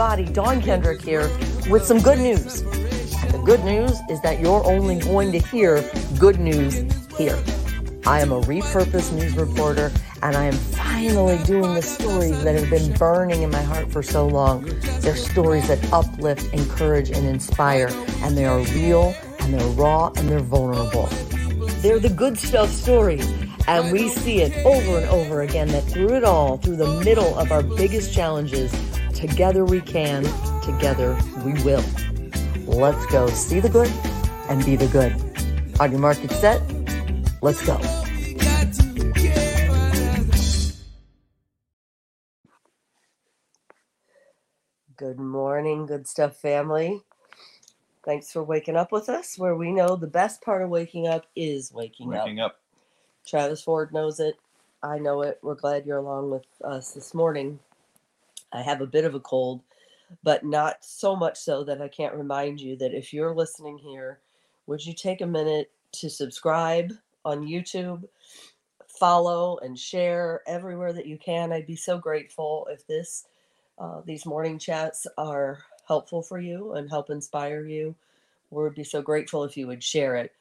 body. Dawn Kendrick here with some good news. The good news is that you're only going to hear good news here. I am a repurposed news reporter, and I am finally doing the stories that have been burning in my heart for so long. They're stories that uplift, encourage, and inspire, and they are real, and they're raw, and they're vulnerable. They're the good stuff stories. And we see it over and over again that through it all, through the middle of our biggest challenges, together we can, together we will. Let's go see the good and be the good. On your market set, let's go. Good morning, good stuff family. Thanks for waking up with us, where we know the best part of waking up is waking, Waking up. up. Travis Ford knows it. I know it. We're glad you're along with us this morning. I have a bit of a cold, but not so much so that I can't remind you that if you're listening here, would you take a minute to subscribe on YouTube, follow and share everywhere that you can? I'd be so grateful if this uh, these morning chats are helpful for you and help inspire you. We would be so grateful if you would share it.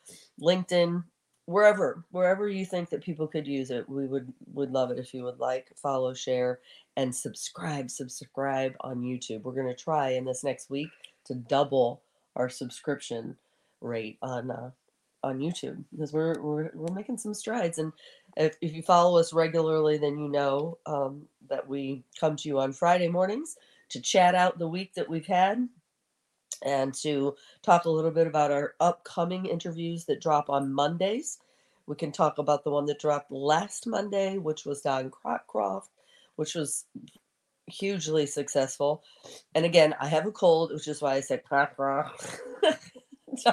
LinkedIn, wherever, wherever you think that people could use it, we would would love it if you would like, follow, share, and subscribe. Subscribe on YouTube. We're going to try in this next week to double our subscription rate on uh, on YouTube because we're, we're we're making some strides. And if, if you follow us regularly, then you know um, that we come to you on Friday mornings to chat out the week that we've had and to talk a little bit about our upcoming interviews that drop on Mondays. We can talk about the one that dropped last Monday, which was Don Croft, which was hugely successful. And again, I have a cold, which is why I said Croft.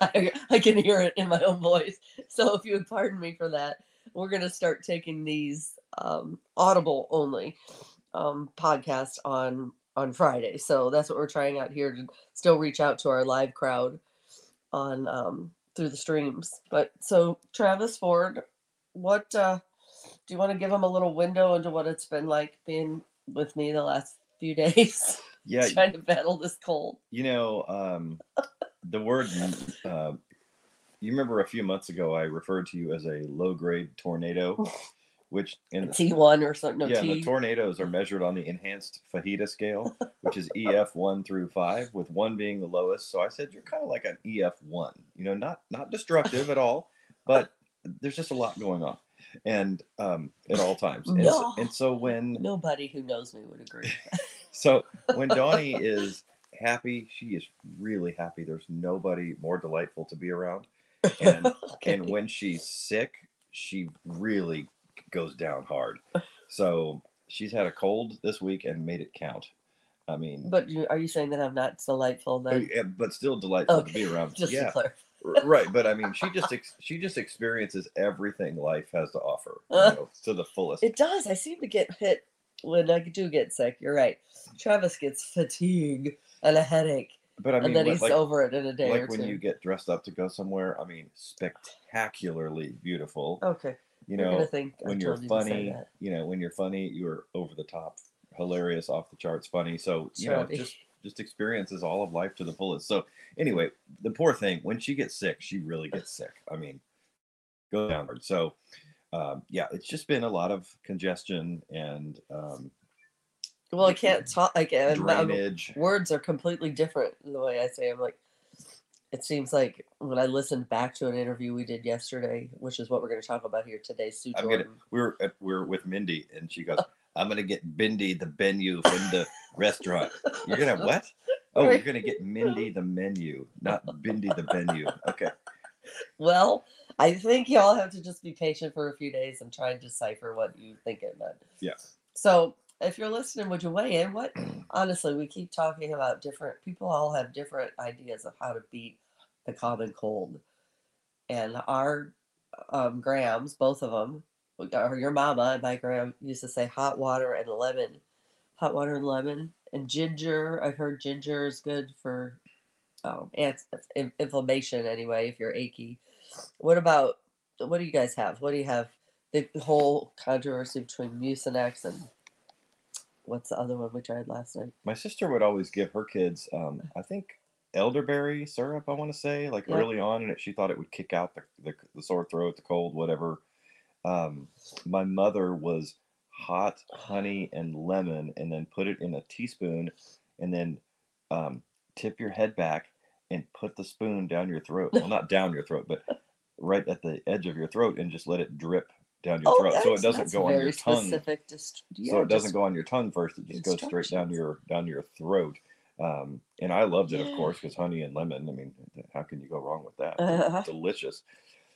I, I can hear it in my own voice. So if you would pardon me for that, we're going to start taking these um, audible only um, podcast on on Friday. So that's what we're trying out here to still reach out to our live crowd on um, through the streams. But so Travis Ford, what uh, do you want to give them a little window into what it's been like being with me the last few days? Yeah, trying to battle this cold. you know, um, the word. Uh, you remember a few months ago, I referred to you as a low-grade tornado, which in T one or something. No yeah, T. the tornadoes are measured on the enhanced Fujita scale, which is EF one through five, with one being the lowest. So I said you're kind of like an EF one. You know, not not destructive at all, but there's just a lot going on, and um, at all times. And, so, and so when Nobody who knows me would agree. So when Donnie is happy, she is really happy. There's nobody more delightful to be around. And Okay. and when she's sick, she really goes down hard. So she's had a cold this week and made it count. I mean, But you, are you saying that I'm not delightful then? but still delightful to be around. Just yeah, to clarify. Right. But I mean, she just ex- she just experiences everything life has to offer you Uh, know, to the fullest. It does. I seem to get hit when I do get sick. You're right. Travis gets fatigue and a headache, But I mean, and then like- he's over it in a day or like when two. you get dressed up to go somewhere. I mean, spectacularly beautiful. okay, you know, when you're told you funny, you know, when you're funny, you're over the top, hilarious, off the charts, funny. So you know, just just experiences all of life to the fullest. So anyway, the poor thing when she gets sick, she really gets sick. I mean, go downward. So um, yeah, it's just been a lot of congestion and um, Well, I can't talk. I'm- I'm- drainage. words are completely different in the way I say. I'm like, it seems like when I listened back to an interview we did yesterday, which is what we're going to talk about here today, Sue I'm gonna. We were we were with Mindy, and she goes, "I'm gonna get Bindi the menu from the restaurant." You're gonna what? Oh, you're gonna get Mindy the menu, not Bindy the venue. Okay. Well, I think y'all have to just be patient for a few days and try and decipher what you think it meant. Yeah. So if you're listening, would you weigh in? What honestly, we keep talking about different people all have different ideas of how to beat the common cold. And our um, Grahams, both of them, or your mama and my gram used to say hot water and lemon. Hot water and lemon and ginger. I've heard ginger is good for um, ants- in- inflammation anyway if you're achy. What about what do you guys have? What do you have? The whole controversy between Mucinex and what's the other one we tried last night? My sister would always give her kids, um, I think, elderberry syrup. I want to say, like early on, and it, she thought it would kick out the, the, the sore throat, the cold, whatever. Um, my mother was hot honey and lemon, and then put it in a teaspoon, and then um, tip your head back and put the spoon down your throat. Well, not down your throat, but right at the edge of your throat, and just let it drip down your throat, so it doesn't go on your tongue. dist- so it doesn't go on your tongue first it just goes straight down your down your throat. Um, and i loved it of course because honey and lemon i mean how can you go wrong with that? Uh-huh. delicious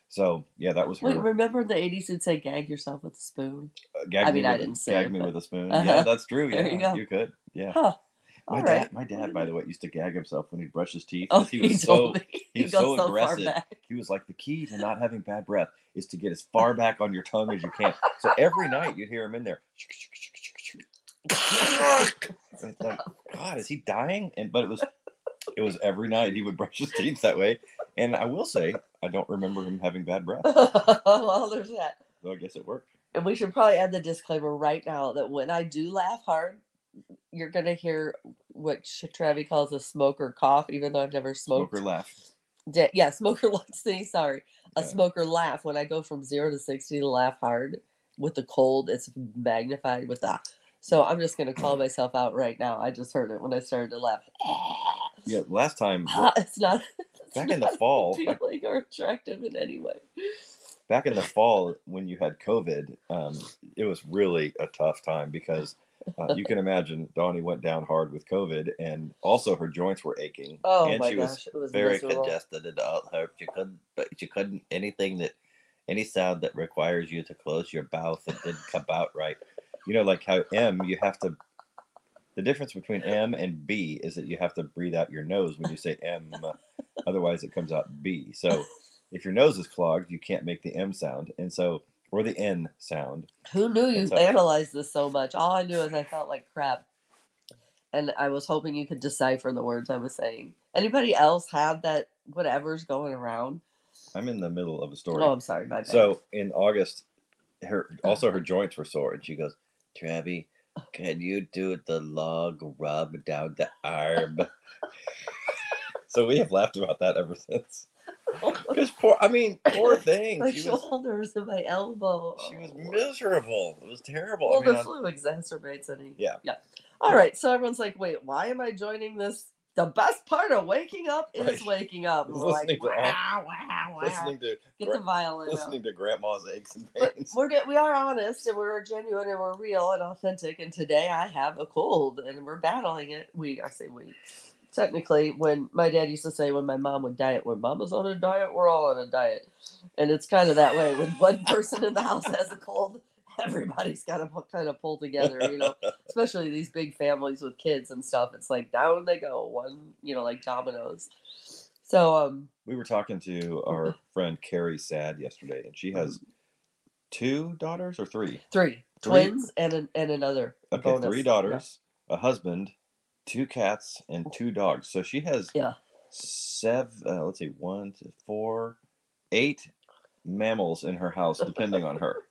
so yeah that was her Wait, remember in the 80s who'd say gag yourself with a spoon? uh, gag I me mean, I with, a- didn't say gag it, me but- with a spoon Uh-huh. yeah that's true There you go. you could yeah Huh. my All dad right. my dad by the way used to gag himself when he'd brush his teeth Oh, he was told so he was so so far aggressive. back. he was like the key to not having bad breath is to get as far back on your tongue as you can so every night you'd hear him in there It's like, God, is he dying? And but it was it was every night he would brush his teeth that way. And I will say, I don't remember him having bad breath. well, there's that. So I guess it worked. And we should probably add the disclaimer right now that when I do laugh hard, you're gonna hear what Travi calls a smoker cough, even though I've never smoked. Smoker laugh. Yeah, smoker laugh. Sorry, a Yeah. smoker laugh. When I go from zero to sixty to laugh hard with the cold, it's magnified with that. So I'm just gonna call myself out right now. I just heard it when I started to laugh. Yeah, last time it's not. Back in the fall, appealing or attractive in any way. back in the fall when you had COVID, um, it was really a tough time because uh, you can imagine Donnie went down hard with COVID, and also her joints were aching. Oh and my she gosh, was it was very miserable. congested and all hurt. She couldn't, but she couldn't anything that any sound that requires you to close your mouth and didn't come out right. You know, like how M, you have to. The difference between M and B is that you have to breathe out your nose when you say M, otherwise it comes out B. So if your nose is clogged, you can't make the M sound, and so or the N sound. Who knew you so- analyzed this so much? All I knew is I felt like crap. And I was hoping you could decipher the words I was saying. Anybody else have that whatever's going around? I'm in the middle of a story. Oh, I'm sorry, my bad. So in August, her oh. also her joints were sore, and she goes, "Travi, can you do the log rub down the arm?" so we have laughed about that ever since. Because poor, I mean, poor thing. my She was shoulders and my elbow. she was miserable. It was terrible. Well, I mean, the flu exacerbates any. Yeah. Yeah. All right. So everyone's like, wait, why am I joining this? The best part of waking up is Right. waking up. We're like, listening to wow, wow, wow. listening to Get the violin listening to grandma's aches and But pains. we're we are honest and we're genuine and we're real and authentic. And today I have a cold and we're battling it. We I say we. Technically, when my dad used to say when my mom would diet, when mama's on a diet, we're all on a diet. And it's kind of that way. When one person in the house has a cold, everybody's got to kind of pull together, you know. Especially these big families with kids and stuff. It's like down they go, one, you know, like dominoes. So um we were talking to our friend Carrie Sad yesterday, and she has two daughters or three. three, Three- twins and an, and another Okay, bonus. three Yeah. daughters, a husband, two cats, and two dogs. So she has Yeah. seven. Uh, let's see, one, two, four, eight mammals in her house, depending on her,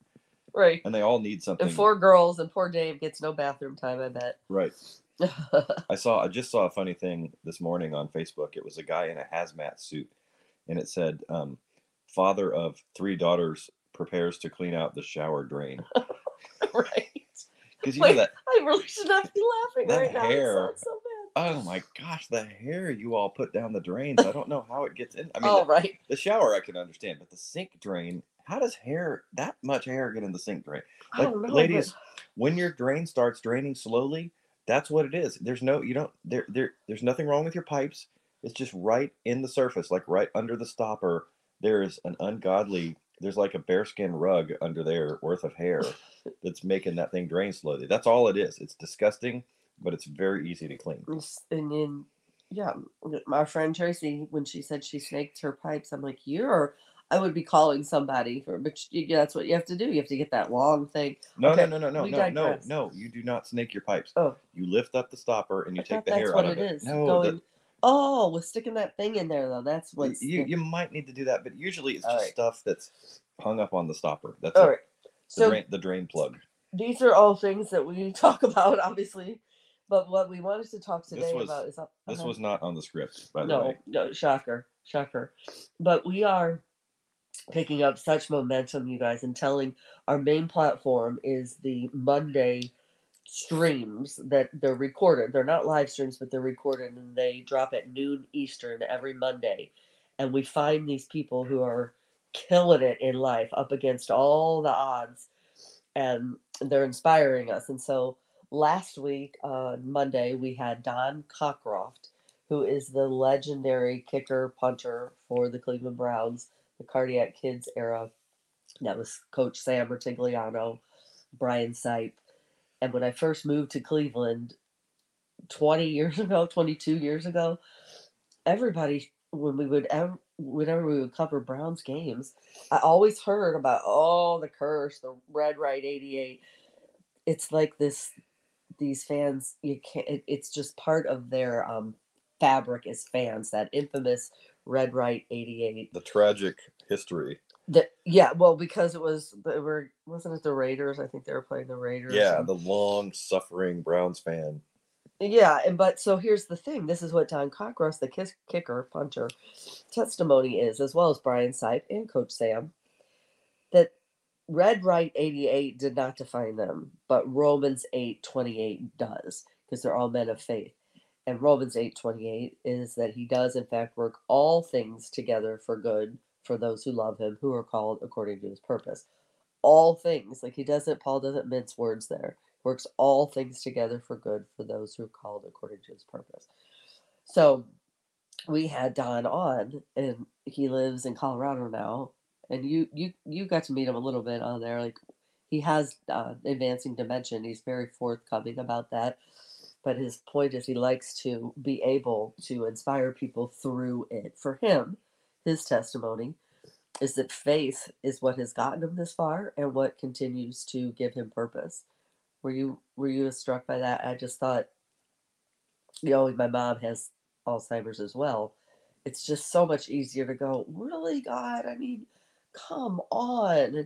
Right. and they all need something. And four girls, and poor Dave gets no bathroom time. I bet. Right. I saw. I just saw a funny thing this morning on Facebook. It was a guy in a hazmat suit, and it said, um, "Father of three daughters prepares to clean out the shower drain." right. Because you know that I really should not be laughing That right now. hair. It so bad. Oh my gosh, the hair you all put down the drains. I don't know how it gets in. I mean, oh the, right. the shower I can understand, but the sink drain, how does hair, that much hair get in the sink drain? Like, know, ladies, but- when your drain starts draining slowly, that's what it is. There's no, you don't, there, there, there's nothing wrong with your pipes. It's just right in the surface, like right under the stopper. There is an ungodly, there's like a bearskin rug under there worth of hair that's making that thing drain slowly. That's all it is. It's disgusting, but it's very easy to clean. And then yeah, my friend Tracy, when she said she snaked her pipes, I'm like, you're. I would be calling somebody for, but you, that's what you have to do. You have to get that long thing. No, Okay, no, no, no, no, no, no, no. You do not snake your pipes. Oh. You lift up the stopper and you I take the hair out of it it. is. No, going. the- oh, with sticking that thing in there though. That's what you you might need to do that, but usually it's just Alright. stuff that's hung up on the stopper. That's all it. right. The So drain the drain plug. these are all things that we talk about, obviously. But what we wanted to talk today was- about is uh, This was not on the script, by the no, way. no, shocker, shocker. But we are picking up such momentum, you guys, and telling our main platform is the Monday streams that they're recorded. They're not live streams, but they're recorded and they drop at noon Eastern every Monday. And we find these people who are killing it in life up against all the odds and they're inspiring us. And so last week on Monday, we had Don Cockcroft, who is the legendary kicker punter for the Cleveland Browns, the Cardiac Kids era. That was Coach Sam Rutigliano, Brian Sipe. And when I first moved to Cleveland 20 years ago, 22 years ago, everybody, when we would ever, whenever we would cover Browns games, I always heard about, oh, the curse, the Red Right 88. It's like this, these fans, you can't, it, it's just part of their um, fabric as fans, that infamous Red Right 88. The tragic history. The, yeah, well, because it was, they were, wasn't it the Raiders? I think they were playing the Raiders. Yeah, and- the long suffering Browns fan. Yeah, and but so here's the thing. This is what Don Cockcroft, the kiss, kicker punter, testimony is, as well as Brian Sipe and Coach Sam, that Red Right 88 did not define them, but Romans 8 28 does, because they're all men of faith. And Romans 8 28 is that he does, in fact, work all things together for good for those who love him, who are called according to his purpose. All things. Like he doesn't, Paul doesn't mince words there works all things together for good for those who are called according to his purpose. So we had Don on and he lives in Colorado now. And you you you got to meet him a little bit on there. Like he has uh, advancing dementia. He's very forthcoming about that. But his point is he likes to be able to inspire people through it. For him, his testimony is that faith is what has gotten him this far and what continues to give him purpose. Were you were you struck by that? I just thought, you know, my mom has Alzheimer's as well. It's just so much easier to go, really, God? I mean, come on.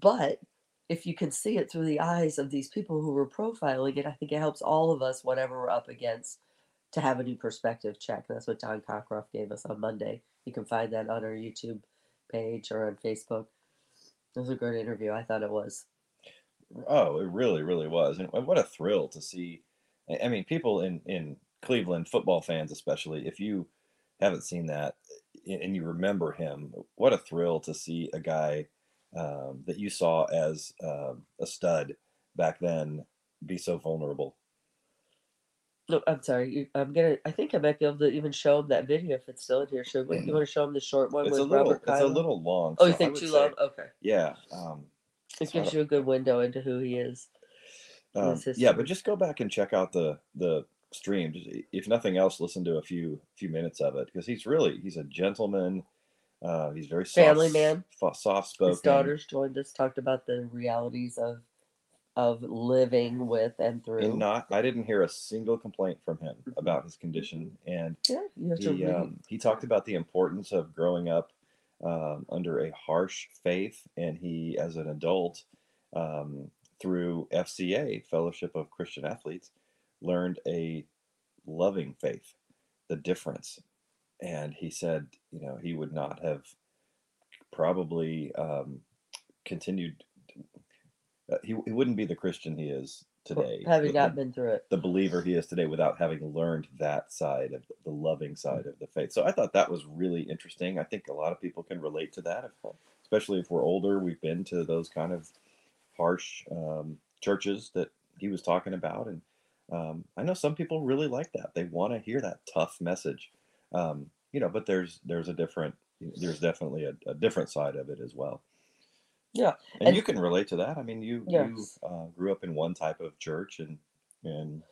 But if you can see it through the eyes of these people who were profiling it, I think it helps all of us, whatever we're up against, to have a new perspective check. That's what Don Cockcroft gave us on Monday. You can find that on our YouTube page or on Facebook. It was a great interview. I thought it was. Oh, it really, really was. And what a thrill to see. I- mean, people in, in Cleveland, football fans especially, if you haven't seen that and you remember him, what a thrill to see a guy um, that you saw as um, a stud back then be so vulnerable. No, I'm sorry. You, I'm gonna. I think I might be able to even show him that video if it's still in here. Should we? You want to show him the short one It's with a little, Robert it's a little long. Oh, you so I think would too say- long? Okay. Yeah. Um, It so I gives you a good window into who he is. Um, yeah, history. but just go back and check out the the stream. Just, if nothing else, listen to a few few minutes of it because he's really he's a gentleman. Uh, he's very soft, Family man. soft spoken. His daughters joined us, talked about the realities of of living with and through. And not, I didn't hear a single complaint from him Mhm. about his condition, and yeah, you have he um, he talked about the importance of growing up um, under a harsh faith, and he, as an adult, um, through FCA Fellowship of Christian Athletes, learned a loving faith, the difference, and he said, you know, he would not have probably um, continued. Uh, he, he wouldn't be the Christian he is today. having the- not been through it. the believer he is today without having learned that side of the loving side of the faith. So I thought that was really interesting. I think a lot of people can relate to that, if, especially if we're older. We've been to those kind of harsh um, churches that he was talking about, and um, I know some people really like that. They want to hear that tough message, um, you know. But there's there's a different there's definitely a, a different side of it as well. Yeah, and, and- you can relate to that. I mean, you Yes. you uh, grew up in one type of church and and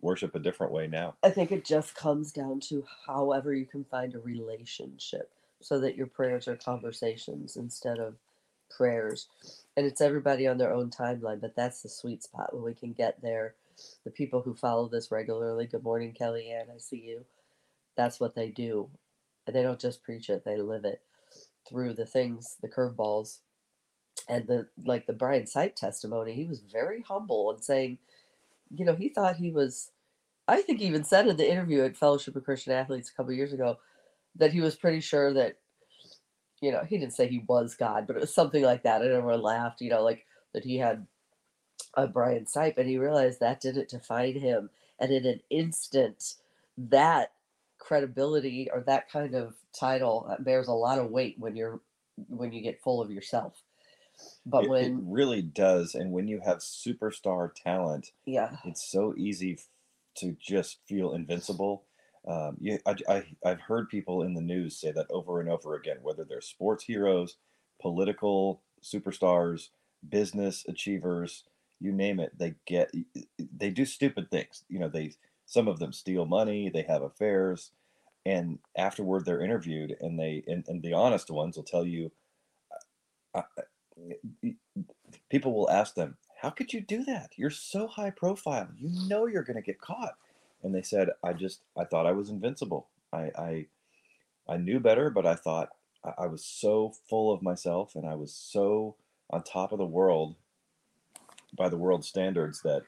worship a different way now. I think it just comes down to however you can find a relationship so that your prayers are conversations instead of prayers. And it's everybody on their own timeline, but that's the sweet spot when we can get there. The people who follow this regularly, good morning, Kellyanne, I see you. That's what they do. They don't just preach it, they live it through the things, the curveballs and the like the Brian Sipe testimony, he was very humble and saying, you know, he thought he was. I think he even said in the interview at Fellowship of Christian Athletes a couple years ago that he was pretty sure that, you know, he didn't say he was God, but it was something like that, and everyone laughed. You know, like that he had a Brian Sipe, and he realized that didn't define him, and in an instant, that credibility or that kind of title uh, bears a lot of weight when you're when you get full of yourself but It, it really does. And when you have superstar talent, yeah it's so easy to just feel invincible. Um, you, I, I, I've heard people in the news say that over and over again, whether they're sports heroes, political superstars, business achievers, you name it, they get they do stupid things. You know, they some of them steal money, they have affairs, and afterward they're interviewed, and they and, and the honest ones will tell you, uh, y- people will ask them, "How could you do that? You're so high profile. You know you're going to get caught." And they said, "I just I thought I was invincible. I I, I knew better, but I thought I, I was so full of myself, and I was so on top of the world by the world standards that."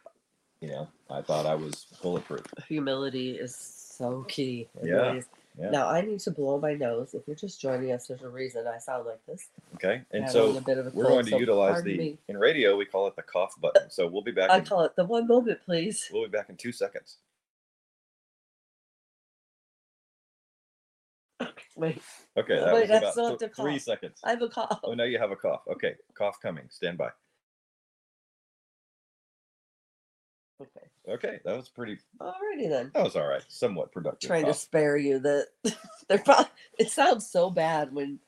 You know, I thought I was bulletproof. humility is so key Yeah, yeah. now i need to blow my nose if you're just joining us there's a reason i sound like this Okay, and so a bit of a we're going to so utilize the me. in radio we call it the cough button. So we'll be back. i In, call it the one moment please we'll be back in two seconds. wait Okay, that Wait, was about to three seconds. i have a cough Oh, now you have a cough. Okay, cough coming. Stand by. Okay that was pretty. alrighty then That was all right. Somewhat productive. trying to spare you that they're probably it sounds so bad when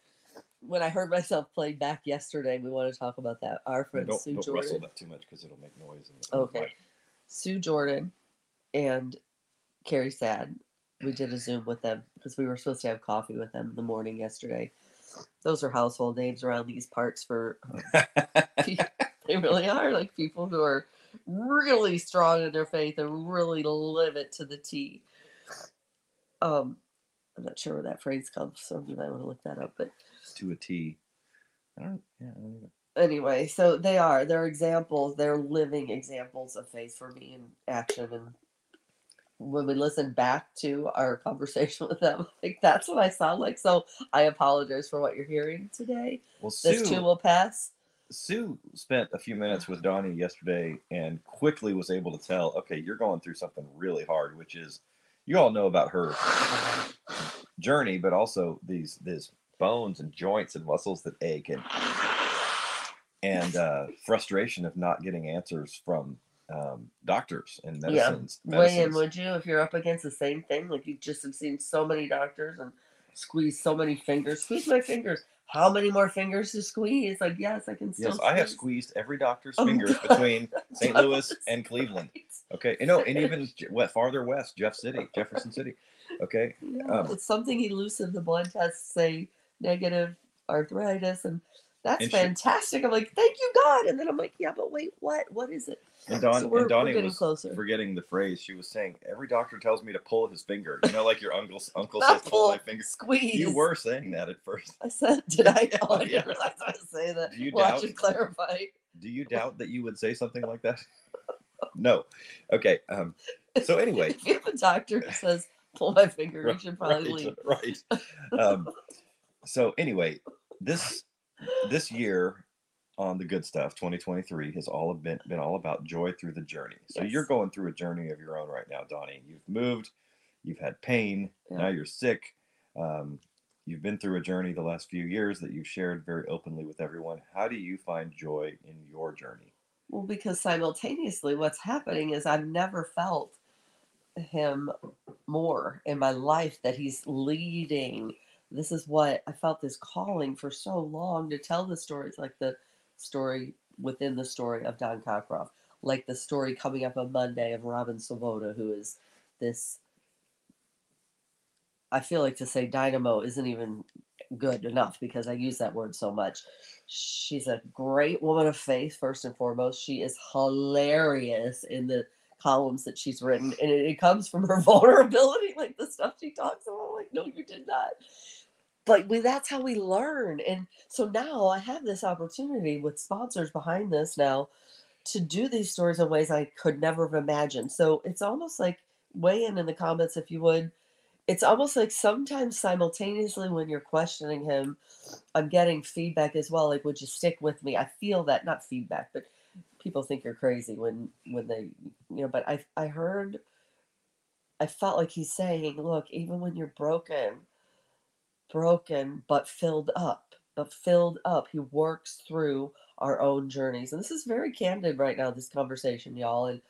when I heard myself playing back yesterday. We want to talk about that. Our friend don't Sue don't rustle Jordan, that too much because it'll make noise. in the- in Okay. mic. Sue Jordan, and Carrie Sad. We did a Zoom with them because we were supposed to have coffee with them in the morning yesterday. Those are household names around these parts for they really are like people who are really strong in their faith and really live it to the T. Um, I'm not sure where that phrase comes from. You might want to look that up. But to a T. I don't. Yeah. I don't even- anyway, so they are. They're examples. They're living examples of faith for me in action. And when we listen back to our conversation with them, like that's what I sound like. So I apologize for what you're hearing today. Well, This too will pass. Sue spent a few minutes with Donnie yesterday and quickly was able to tell, okay, you're going through something really hard, which is you all know about her journey, but also these these bones and joints and muscles that ache and and uh, frustration of not getting answers from um, doctors and Yeah. medicines. William, would you, if you're up against the same thing? Like you just have seen so many doctors and squeeze so many fingers. Squeeze my fingers. How many more fingers to squeeze? Like, yes, I can still. Yes, I have squeezed every doctor's Oh, fingers God. between St. Louis and Cleveland. Okay, you know, and even what farther west, Jeff City, Jefferson City. Okay, Yeah, Um, it's something he loosened the blood tests say negative arthritis, and that's And she- fantastic. I'm like, thank you, God. And then I'm like, yeah, but wait, what? What is it? And Don So and Donnie was closer. forgetting the phrase. She was saying every doctor tells me to pull his finger. You know, like your uncle uncle says pull my finger. squeeze. You were saying that at first. I said, did I? Yeah, Oh, I didn't realize I was saying that. Do you well, I doubt? should clarify. Do you doubt that you would say something like that? no. Okay. Um. So anyway, if you have a doctor who says, pull my finger, you Right, should probably right, leave. right. Um, so anyway, this this year on the good stuff 2023 has all been been all about joy through the journey. So you're going through a journey of your own right now, Donnie. You've moved, you've had pain, Yeah. now you're sick. Um, you've been through a journey the last few years that you've shared very openly with everyone. How do you find joy in your journey? Well, because simultaneously, what's happening is I've never felt him more in my life that he's leading. This is what I felt this calling for so long to tell the stories, like the story within the story of Don Cockcroft, like the story coming up on Monday of Robin Svoboda, who is this. I feel like to say dynamo isn't even good enough because I use that word so much. She's a great woman of faith, first and foremost. She is hilarious in the columns that she's written, and it, it comes from her vulnerability, like the stuff she talks about. Like, no, you did not. But we that's how we learn. And so now I have this opportunity with sponsors behind this now to do these stories in ways I could never have imagined. So it's almost like weigh in in the comments if you would. It's almost like sometimes simultaneously when you're questioning him, I'm getting feedback as well. Like, would you stick with me? I feel that not feedback, but people think you're crazy when when they you know. But I I heard, I felt like he's saying, look, even when you're broken, broken but filled up, but filled up, he works through our own journeys. And this is very candid right now. This conversation, y'all, and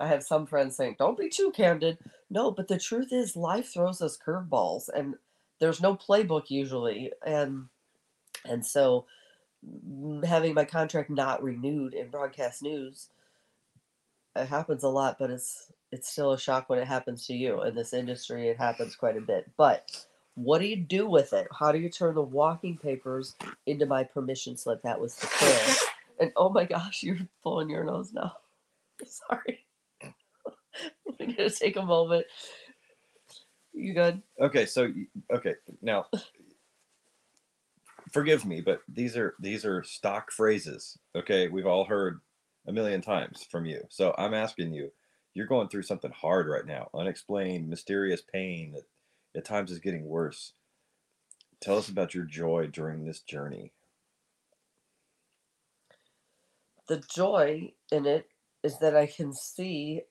I have some friends saying, don't be too candid. No, but the truth is, life throws us curveballs, and there's no playbook usually. And and so having my contract not renewed in broadcast news, it happens a lot, but it's it's still a shock when it happens to you. In this industry, it happens quite a bit. But what do you do with it? How do you turn the walking papers into my permission slip? That was the plan. And oh my gosh, you're pulling your nose now. Sorry. I'm gonna take a moment. You good? Okay, so okay now, forgive me, but these are these are stock phrases. Okay, we've all heard a million times from you. So I'm asking you, you're going through something hard right now, unexplained, mysterious pain that at times is getting worse. Tell us about your joy during this journey. The joy in it is that I can see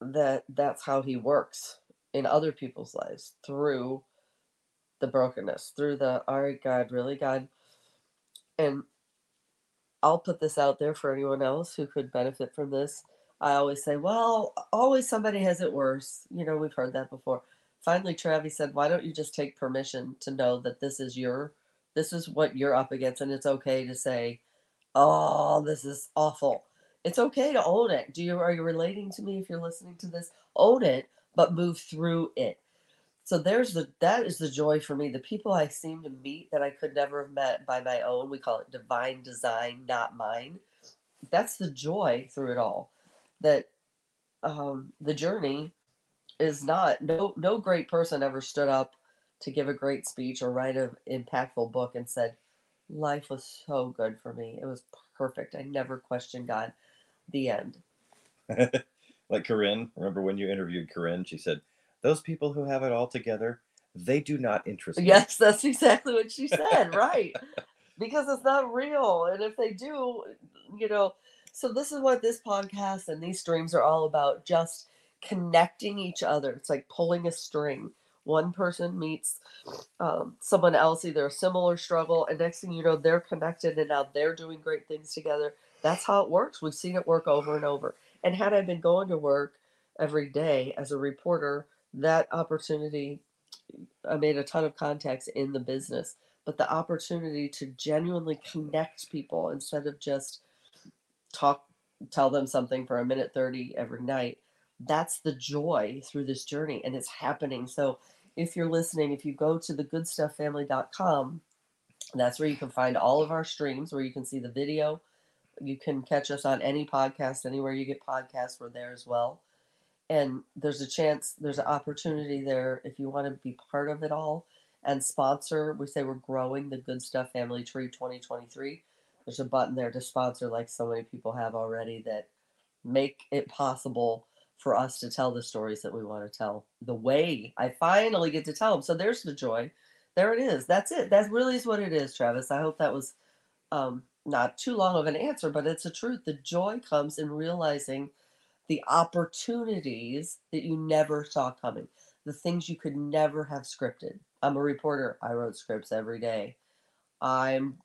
that that's how he works in other people's lives through the brokenness, through the all right, God, really, God. And I'll put this out there for anyone else who could benefit from this. I always say, well, always somebody has it worse. You know, we've heard that before. Finally, Travis said, why don't you just take permission to know that this is your, this is what you're up against, and it's okay to say, oh, this is awful. It's okay to own it. Do you are you relating to me if you're listening to this? Own it, but move through it. So there's the that is the joy for me. The people I seem to meet that I could never have met by my own, we call it divine design, not mine. That's the joy through it all. That um, the journey is not no no great person ever stood up to give a great speech or write an impactful book and said, "Life was so good for me. It was perfect. I never questioned God." The end. like Corinne, remember when you interviewed Corinne? She said, "Those people who have it all together, they do not interest me." Yes, that's exactly what she said, right? Because it's not real. And if they do, you know, so this is what this podcast and these streams are all about just connecting each other. It's like pulling a string. One person meets um, someone else, either a similar struggle, and next thing you know, they're connected and now they're doing great things together. That's how it works. We've seen it work over and over. And had I been going to work every day as a reporter, that opportunity, I made a ton of contacts in the business, but the opportunity to genuinely connect people instead of just talk, tell them something for a minute 30 every night, that's the joy through this journey. And it's happening. So if you're listening, if you go to thegoodstufffamily.com, that's where you can find all of our streams, where you can see the video. You can catch us on any podcast, anywhere you get podcasts, we're there as well. And there's a chance, there's an opportunity there if you want to be part of it all and sponsor. We say we're growing the Good Stuff Family Tree 2023. There's a button there to sponsor, like so many people have already, that make it possible for us to tell the stories that we want to tell the way I finally get to tell them. So there's the joy. There it is. That's it. That really is what it is, Travis. I hope that was um, not too long of an answer, but it's the truth. The joy comes in realizing the opportunities that you never saw coming, the things you could never have scripted. I'm a reporter. I wrote scripts every day. I'm,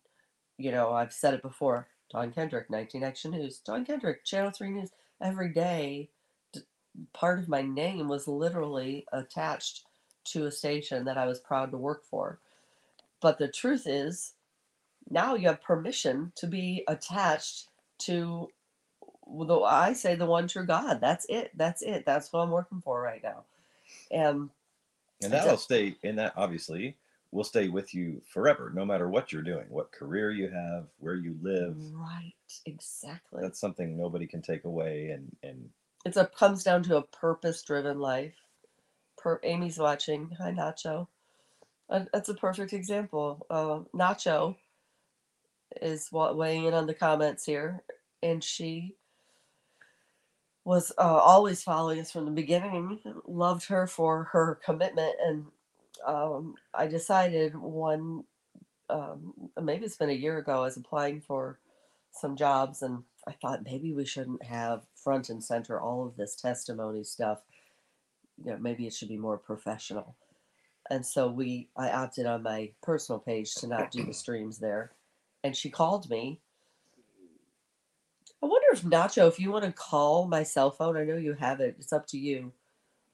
you know, I've said it before. Dawn Kendrick, 19 Action News. Dawn Kendrick, Channel 3 News. Every day, part of my name was literally attached to a station that I was proud to work for. But the truth is, now you have permission to be attached to the I say the one true God. That's it. That's it. That's what I'm working for right now. And And that'll stay in that obviously will stay with you forever, no matter what you're doing, what career you have, where you live. right, exactly. That's something nobody can take away and and it's a comes down to a purpose driven life. Per Amy's watching. Hi Nacho. Uh, that's a perfect example. Uh, Nacho is weighing in on the comments here, and she was uh, always following us from the beginning. Loved her for her commitment, and um, I decided one um, maybe it's been a year ago. I was applying for some jobs, and I thought maybe we shouldn't have front and center all of this testimony stuff. You know, maybe it should be more professional. And so we, I opted on my personal page to not do the streams there. And she called me. I wonder if Nacho, if you want to call my cell phone, I know you have it. It's up to you,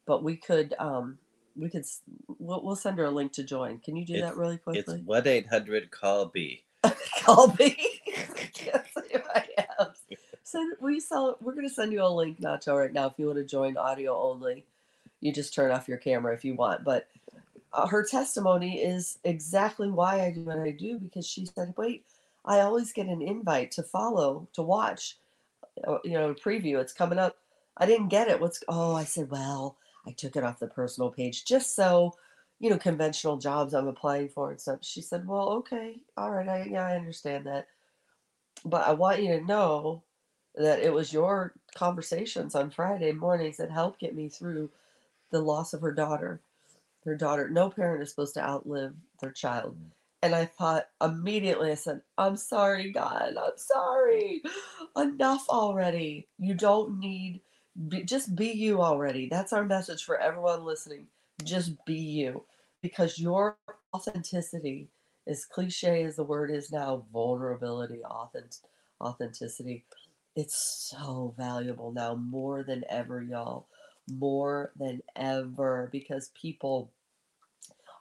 but we could, um, we could, s- we'll, we'll send her a link to join. Can you do It's- that really quickly? It's quickly? one eight hundred call B. call me. Send we sell. We're gonna send you a link, Nacho, right now. If you want to join audio only, you just turn off your camera if you want. But uh, her testimony is exactly why I do what I do because she said, "Wait, I always get an invite to follow to watch, uh, you know, preview. It's coming up. I didn't get it. What's? Oh, I said, well, I took it off the personal page just so." You know, conventional jobs I'm applying for and stuff. She said, Well, okay, all right, I yeah, I understand that but I want you to know that it was your conversations on Friday mornings that helped get me through the loss of her daughter. Her daughter, no parent is supposed to outlive their child. Mm. And I thought immediately, I said, I'm sorry, God, I'm sorry. Enough already. You don't need, be, just be you already. That's our message for everyone listening. Just be you because your authenticity as cliche as the word is now, vulnerability, authentic, authenticity, it's so valuable now more than ever, y'all. More than ever because people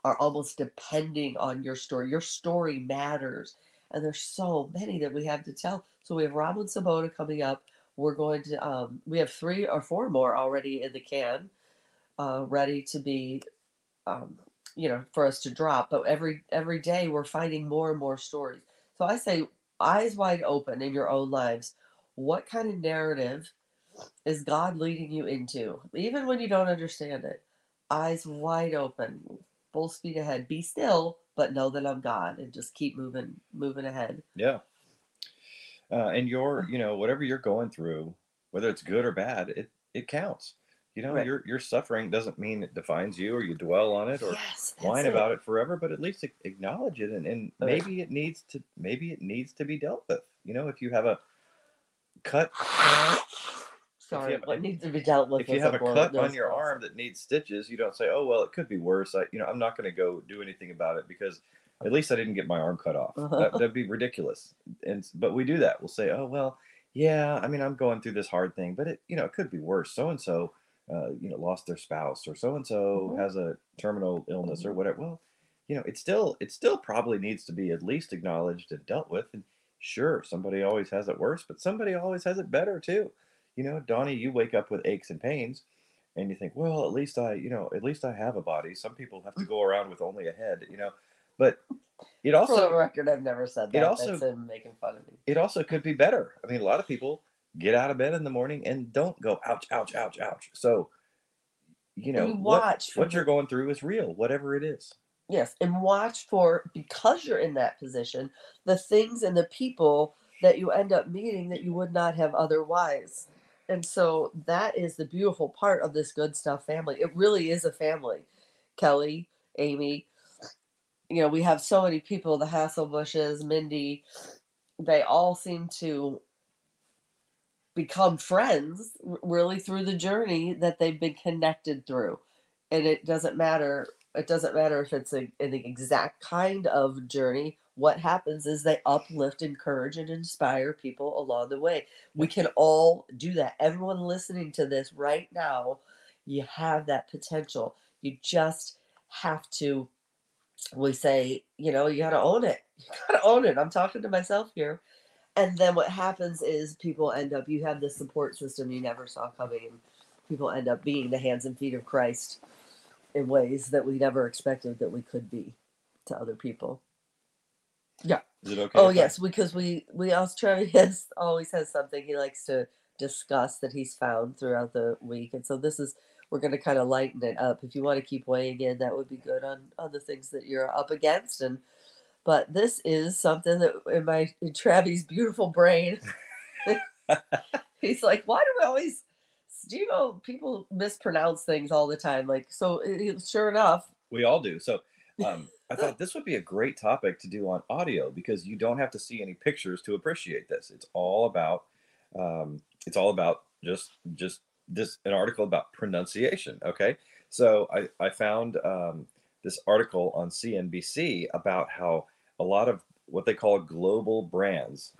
are almost depending on your story. Your story matters. And there's so many that we have to tell. So we have Robin Svoboda coming up. We're going to, um, we have three or four more already in the can, uh, ready to be um, you know for us to drop but every every day we're finding more and more stories so i say eyes wide open in your own lives what kind of narrative is god leading you into even when you don't understand it eyes wide open full speed ahead be still but know that i'm god and just keep moving moving ahead Yeah. Uh, and your, you know, whatever you're going through, whether it's good or bad, it it counts. You know, Right. your your suffering doesn't mean it defines you or you dwell on it or yes whine it. about it forever, but at least acknowledge it and, and maybe it needs to maybe it needs to be dealt with. You know, if you have a cut sorry have- what needs to be dealt with if you have a cut on your arm that needs stitches, you don't say, "Oh well, it could be worse." I, you know, I'm not going to go do anything about it because at least I didn't get my arm cut off. that, that'd be ridiculous. And s- but we do that. We'll say, "Oh well, yeah. I mean, I'm going through this hard thing, but it, you know, it could be worse. So and so, you know, lost their spouse, or so and so Mhm. has a terminal illness, or Mhm. whatever." Well, you know, it still it still probably needs to be at least acknowledged and dealt with. And sure, somebody always has it worse, but somebody always has it better too. You know, Donnie, you wake up with aches and pains, and you think, well, at least I, you know, at least I have a body. Some people have to mm. go around with only a head, you know. But it also For record, I've never said that. it also- That's him making fun of me. it also could be better. I mean, a lot of people get out of bed in the morning and don't go ouch, ouch, ouch, ouch. So, you know, you what, what you're going through is real, whatever it is. Yes, and watch for because you're in that position, the things and the people that you end up meeting that you would not have otherwise. And so that is the beautiful part of this good stuff family. It really is a family. Kelly, Amy, you know, we have so many people, the Hasselbushes, Mindy, they all seem to become friends really through the journey that they've been connected through. And it doesn't matter it doesn't matter if it's a, an exact kind of journey. What happens is they uplift, encourage, and inspire people along the way. We can all do that. Everyone listening to this right now, you have that potential. You just have to, we say, you know, you got to own it. You got to own it. I'm talking to myself here. And then what happens is people end up, you have this support system you never saw coming, people end up being the hands and feet of Christ in ways that we never expected that we could be to other people. Yeah. Is it okay? Oh if I- yes, because we we also Travis always has something he likes to discuss that he's found throughout the week, and so this is we're going to kind of lighten it up. If you want to keep weighing in, that would be good on on the things that you're up against. And but this is something that in my in Travis' beautiful brain, he's like, why do we always? Do you know people mispronounce things all the time? Like so, it, sure enough, We all do. So um, I thought this would be a great topic to do on audio because you don't have to see any pictures to appreciate this. It's all about um, it's all about just just this an article about pronunciation. Okay, so I I found um, this article on CNBC about how a lot of what they call global brands,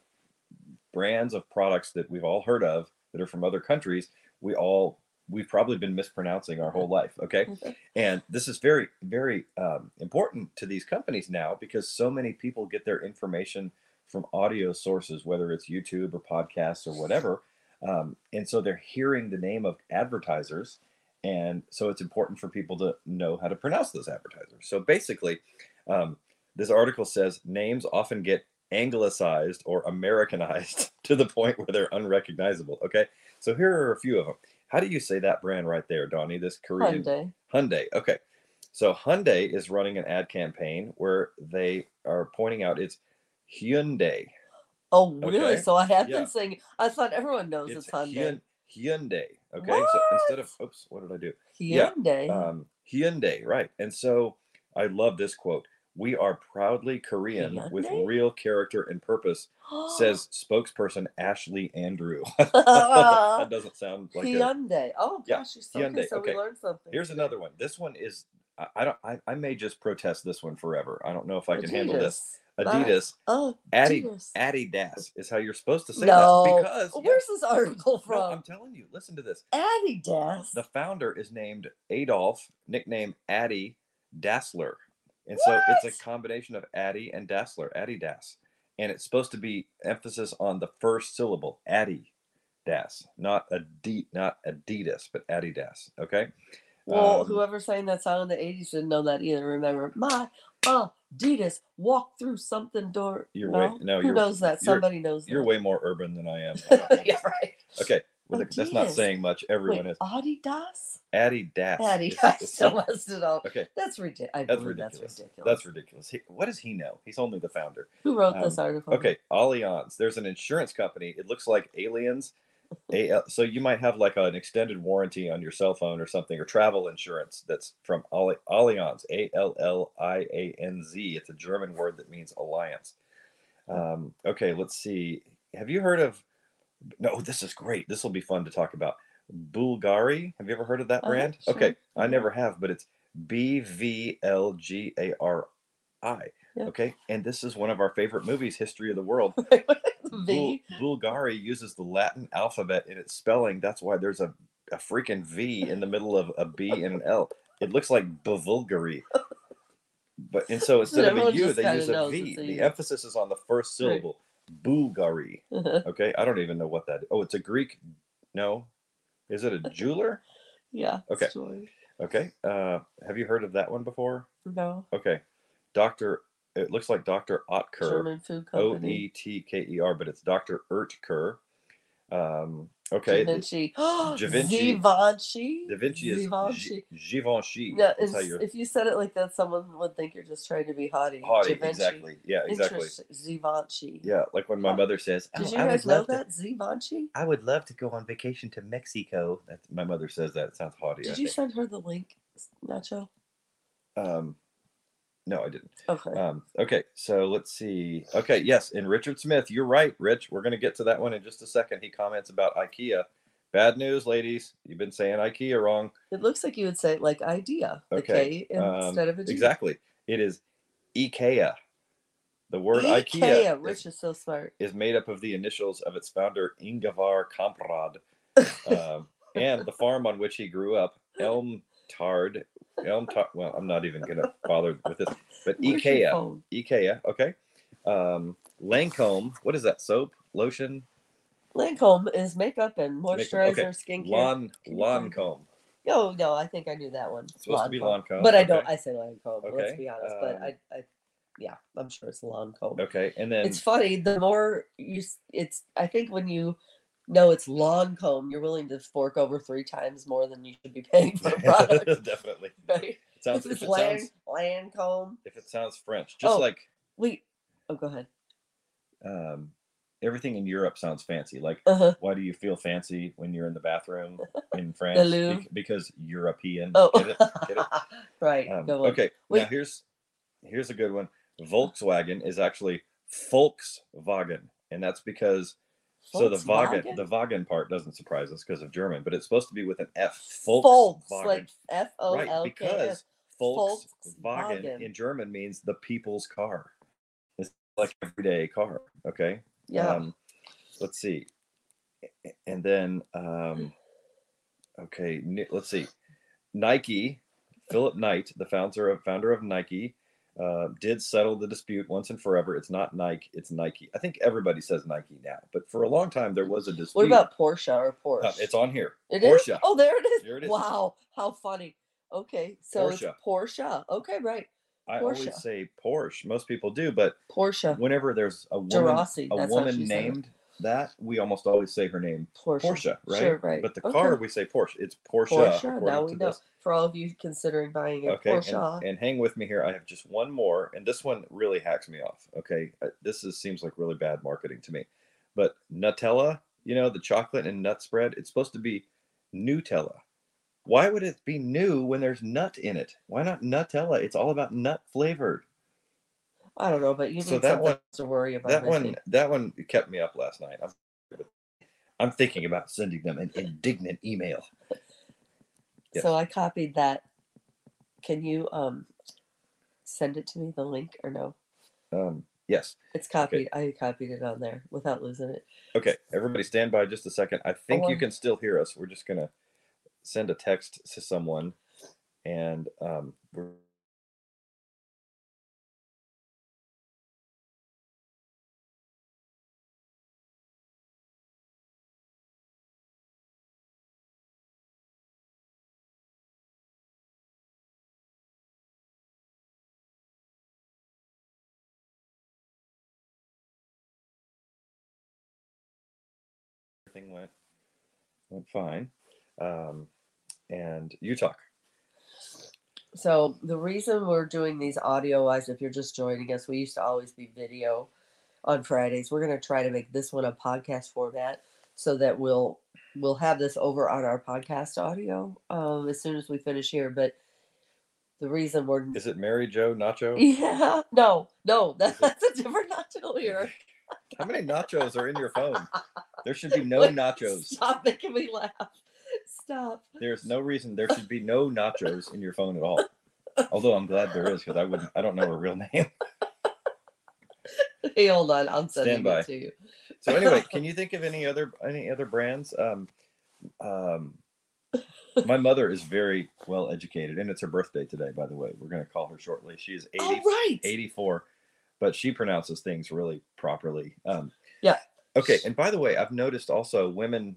brands of products that we've all heard of that are from other countries, we all we've probably been mispronouncing our whole life. Okay, and this is very very um, important to these companies now because so many people get their information from audio sources whether it's youtube or podcasts or whatever um, and so they're hearing the name of advertisers and so it's important for people to know how to pronounce those advertisers. So basically um, this article says names often get anglicized or americanized to the point where they're unrecognizable okay so here are a few of them how do you say that brand right there donnie this korean Hyundai. Hyundai. Okay. So Hyundai is running an ad campaign where they are pointing out it's Hyundai. Oh, really? Okay. So I have Yeah. been saying. I thought everyone knows it's, It's Hyundai. Hyun- Hyundai. Okay. So instead of oops, what did I do? yeah, Hyundai. Um, Hyundai, right. And so I love this quote. We are proudly Korean with real character and purpose, says spokesperson Ashley Andrew. that doesn't sound like a Hyundai. Oh Yeah, gosh, you're so okay. Hyundai, So okay. we learned something. Here's today. another one. This one is I, I don't I, I may just protest this one forever. I don't know if I can handle this. Bye. Adidas, Oh, Adi, Adidas. Adidas is how you're supposed to say no. that because Well, yeah, Where's this article no, I'm telling you, listen to this. Adidas. The founder is named Adolf, nickname Addy Dassler. And so it's a combination of Addy and Dassler, Adidas. And it's supposed to be emphasis on the first syllable, Addy Das, not Adi, not Adidas, but Adidas. Okay. well, Um, whoever's saying that song in the 80s didn't know that either. Remember, my Adidas walk through something door. You're no? way- no, Who you're- knows that? Somebody knows You're way more urban than I am. I don't know. yeah, right. Okay. That's not saying much. Everyone Wait, is. Adidas? Adidas. Adidas. is- I is- still messed it up. Okay. That's ridiculous. I That's ridiculous. that's ridiculous. That's ridiculous. He, what does he know? He's only the founder. Who wrote this Um, article? Okay, Allianz. There's an insurance company. It looks like aliens. A, so you might have like an extended warranty on your cell phone or something, or travel insurance that's from Alli- Allianz. A L L I A N Z. It's a German word that means alliance. Um, okay, let's see. Have you heard of? No, this is great. This will be fun to talk about. Bulgari. Have you ever heard of that Uh-huh, brand? sure. Okay, I never have, but it's B V L G A R I. Yeah. Okay, and this is one of our favorite movies, History of the World. V. Bul- Bulgari uses the Latin alphabet in its spelling. That's why there's a, a freaking V in the middle of a B and an L. It looks like Bavulgari. But and so instead of a U, they use a V. The emphasis is on the first Right. Bulgari. Okay, I don't even know what that. Oh, it's a Greek. No, is it a jeweler? yeah. Okay. Okay, uh, have you heard of that one before? No. Okay, Doctor. It looks like Doctor Oetker. German food company. E T K E R, but it's Dr. Ertker. Um, okay. the- Vinci. Da Vinci- Givenchy. Da Vinci is Givenchy. Gi- Givenchy. Yeah, That's how it's- you're if you said it like that, someone would think you're just trying to be haughty. haughty. Givenchy. Exactly. Yeah, exactly. Givenchy. Yeah, like when my mother says, Did "Oh, you I guys would know love to- that? Givenchy? I would love to go on vacation to Mexico. That's my mother says that. It sounds haughty. I Did you think. send her the link, Nacho? Um, no, I didn't. Okay. Um, okay, so let's see. Okay, yes, and Richard Smith, you're right, Rich. We're gonna get to that one in just a second. He comments about IKEA. Bad news, ladies. You've been saying IKEA wrong. it looks like you would say like idea. Okay, um, instead of a G. Exactly. It is IKEA. The word IKEA. IKEA, is, Rich is so smart. is made up of the initials of its founder, Ingvar Kamprad, um, and the farm on which he grew up, Elmtard. Elmtard. Well, I'm not even to bother with this, but Where's IKEA. IKEA. Okay. Um, Lancome. What is that? Soap, lotion, Lancome is makeup and moisturizer, okay. skincare. lawn? Lancome. Oh no, I think I knew that one. It's supposed to be Lancome, but I don't. I say Lancome. Okay. Let's be honest. but um, I, I, yeah, I'm sure it's Lancome. Okay, and then It's funny. The more you, it's. I think when you No, it's lawn comb. You're willing to fork over three times more than you should be paying for a product. Definitely. right? It sounds, if, is it land, sounds, land comb. if it sounds French, just Oh. like Wait. Oh, go ahead. um, everything in Europe sounds fancy. Like, Uh-huh. why do you feel fancy when you're in the bathroom in France? Bec- because European. Oh, Get it? Get it? right. Um, okay, Wait. now here's here's a good one. Volkswagen is actually Volkswagen, and that's because so the Wagen, the Wagen part doesn't surprise us because of German, but it's supposed to be with an F. Folks, Volkswagen. like F O right, because Volkswagen Volkswagen. in German means the people's car. It's like everyday car. Okay. Yeah. Um, let's see. And then, um, okay, let's see. Nike, Philip Knight, the founder of founder of Nike, uh, did settle the dispute once and forever. It's not Nike, it's Nike. I think everybody says Nike now, but for a long time there was a dispute. what about Porsche or Porsche? Uh, it's on here. It is? Porsche. Oh, there it is. There it is. Wow, how funny. Okay, so Porsche. it's Porsche. Okay, right. I Porsche. always say Porsche. Most people do, but Porsche. whenever there's a woman, Gerasi. a woman named that, we almost always say her name Porsche. Porsche, right? Sure, right. But the Okay. car we say Porsche. It's Porsche. Porsche. Now we know. this. For all of you considering buying a Okay, Porsche. and hang with me here. I have just one more, and this one really hacks me off. Okay, Uh, this is seems like really bad marketing to me, but Nutella, you know, the chocolate and nut spread, it's supposed to be Nutella. Why would it be new when there's nut in it? Why not Nutella? It's all about nut flavored. I don't know, but you need So that one- to worry about. that one think. that one kept me up last night. I'm, I'm thinking about sending them an indignant email. Yes. So I copied that. Can you um send it to me the link or no? Um, yes. It's copied. I copied it on there without losing it. Okay. Everybody, stand by just a second. I think you can still hear us. We're just gonna send a text to someone, and um, we're. Everything went went fine, um, and you talk. So the reason we're doing these audio wise, if you're just joining us, we used to always be video on Fridays. We're gonna try to make this one a podcast format so that we'll we'll have this over on our podcast audio um, as soon as we finish here. But the reason we're Is it Mary Joe Nacho? yeah no no Is that, that's a different nacho here. How many nachos are in your phone? There should be no nachos. Stop making me laugh. Stop. There's no reason there should be no nachos in your phone at all. Although I'm glad there is because I wouldn't. I don't know her real name. Hey, hold on. I'm sending Stand by. it to you. So anyway, can you think of any other any other brands? Um, um, my mother is very well educated, and it's her birthday today. By the way, we're going to call her shortly. She is 80, All right. 84, but she pronounces things really properly. Um, Yeah. Okay, and by the way, I've noticed also women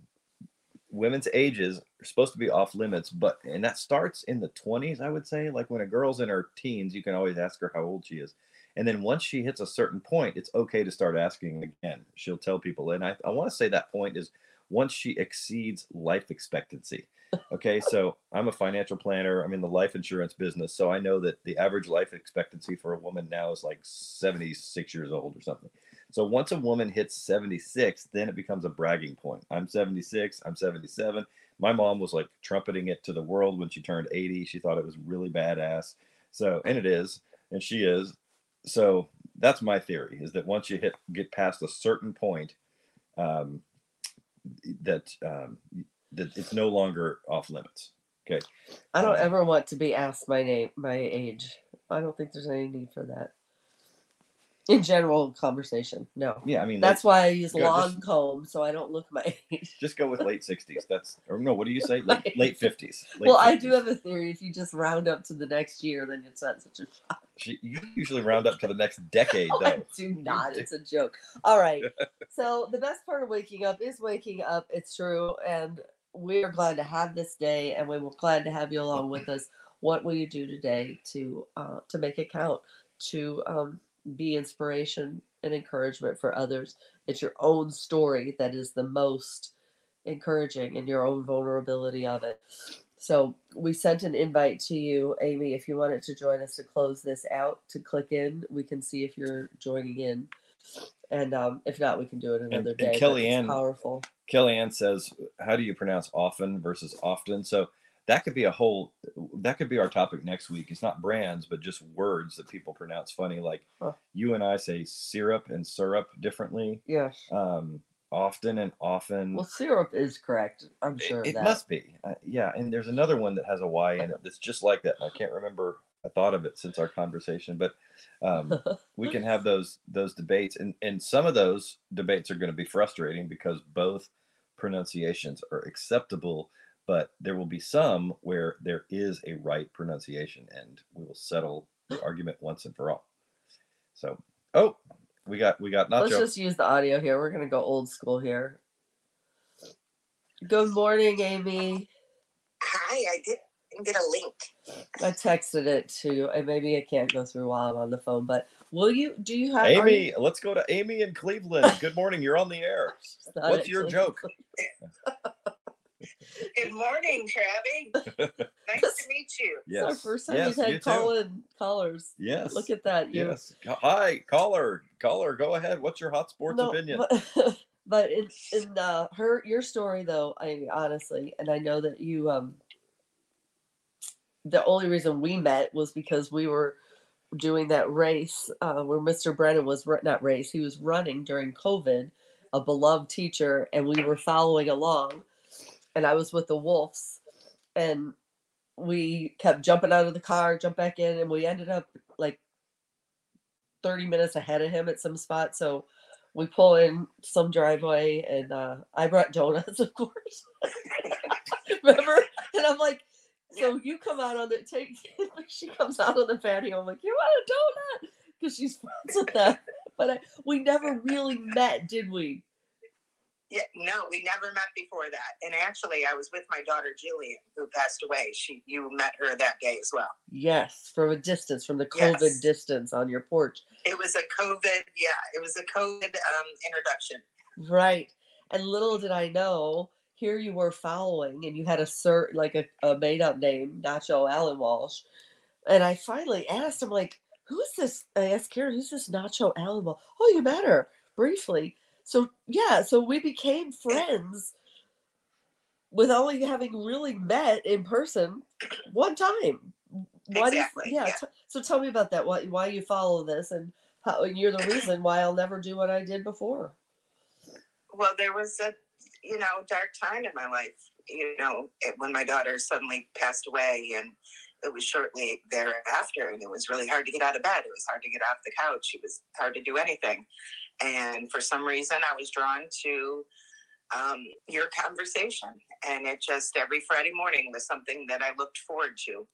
women's ages are supposed to be off limits, but and that starts in the 20s, I would say. Like when a girl's in her teens, you can always ask her how old she is. And then once she hits a certain point, it's okay to start asking again. She'll tell people. And I, I want to say that point is once she exceeds life expectancy. Okay, so I'm a financial planner. I'm in the life insurance business. So I know that the average life expectancy for a woman now is like 76 years old or something. So once a woman hits 76, then it becomes a bragging point. I'm 76, I'm 77. My mom was like trumpeting it to the world when she turned 80. She thought it was really badass. So, and it is, and she is. So that's my theory is that once you hit get past a certain point, um, that um, that it's no longer off limits. Okay. I don't Um, ever want to be asked my name, my age. I don't think there's any need for that. In general conversation, no. Yeah, I mean That's why I use Good, lawn just- comb so I don't look my age. just go with late 60s. That's or no, what do you say? Late, late 50s. Late well, I do have a theory. If you just round up to the next year, then it's not such a shock. You usually round up to the next decade, Oh, I though. do not. It's a joke. All right. so the best part of waking up is waking up. It's true, and we are glad to have this day, and we will glad to have you along with us. What will you do today to uh, to make it count? To um, be inspiration and encouragement for others. It's your own story that is the most encouraging in your own vulnerability of it. So we sent an invite to you, Amy, if you wanted to join us to close this out, to click in. We can see if you're joining in. And um, if not, we can do it another and day. it's Kellyanne- powerful. Kellyanne says, "How do you pronounce often versus often?" So that could be a whole. That could be our topic next week. It's not brands, but just words that people pronounce funny. Like Huh. you and I say syrup and syrup differently. Yes. Um, often and often. Well, syrup is correct. I'm It- sure of it, must be. Uh, yeah, and there's another one that has a Y in it that's just like that. I can't remember. I thought of it since our conversation, but um, we can have those those debates, and and some of those debates are going to be frustrating because both pronunciations are acceptable, but there will be some where there is a right pronunciation, and we will settle the argument once and for all. So, oh, we got we got Let's just use the audio here. We're gonna go old school here. Good morning, Amy. Hi, I didn't get a link. I texted it to you, and maybe I can't go through while I'm on the phone. But will you? Do you have? are you- Amy, let's go to Amy in Cleveland. Good morning. You're on the air. What's your joke? Good morning, Travis. nice to meet you. It's our first time yes, we've had too. call in callers. Yes. Look at that. You yes. Ca- Hi, caller. Caller, go ahead. What's your hot sports No, opinion? But, but in in uh, her your story though, I honestly, and I know that you um the only reason we met was because we were doing that race uh, where Mr. Brennan was not race, he was running during COVID, a beloved teacher, and we were following along, and I was with the Wolves, and we kept jumping out of the car, jump back in, and we ended up like 30 minutes ahead of him at some spot. So we pull in some driveway and uh, I brought donuts, of course. Remember? And I'm like, so you come out on the take she comes out on the patio. I'm like, you want a donut? Because she's friends with them. But I, we never really met, did we? Yeah, no, we never met before that. And actually, I was with my daughter Jillian, who passed away. She, you met her that day as well. Yes, from a distance, from the COVID Yes. distance on your porch. It was a COVID, yeah, it was a COVID um, introduction. Right. And little did I know, here you were following and you had a cert like a, a made up name, Nacho Allen Walsh. And I finally asked him, like, who's this? I asked Karen, who's this Nacho Allen Walsh? Oh, you met her briefly. So yeah, so we became friends with only having really met in person one time. Why do you- Exactly, yeah, yeah. t- so tell me about that. Why why you follow this and how and you're the reason why I'll never do what I did before. Well, there was a, you know, dark time in my life, you know, when my daughter suddenly passed away. And it was shortly thereafter. And it was really hard to get out of bed. It was hard to get off the couch. It was hard to do anything. And for some reason, I was drawn to um, your conversation. And it just every Friday morning was something that I looked forward to.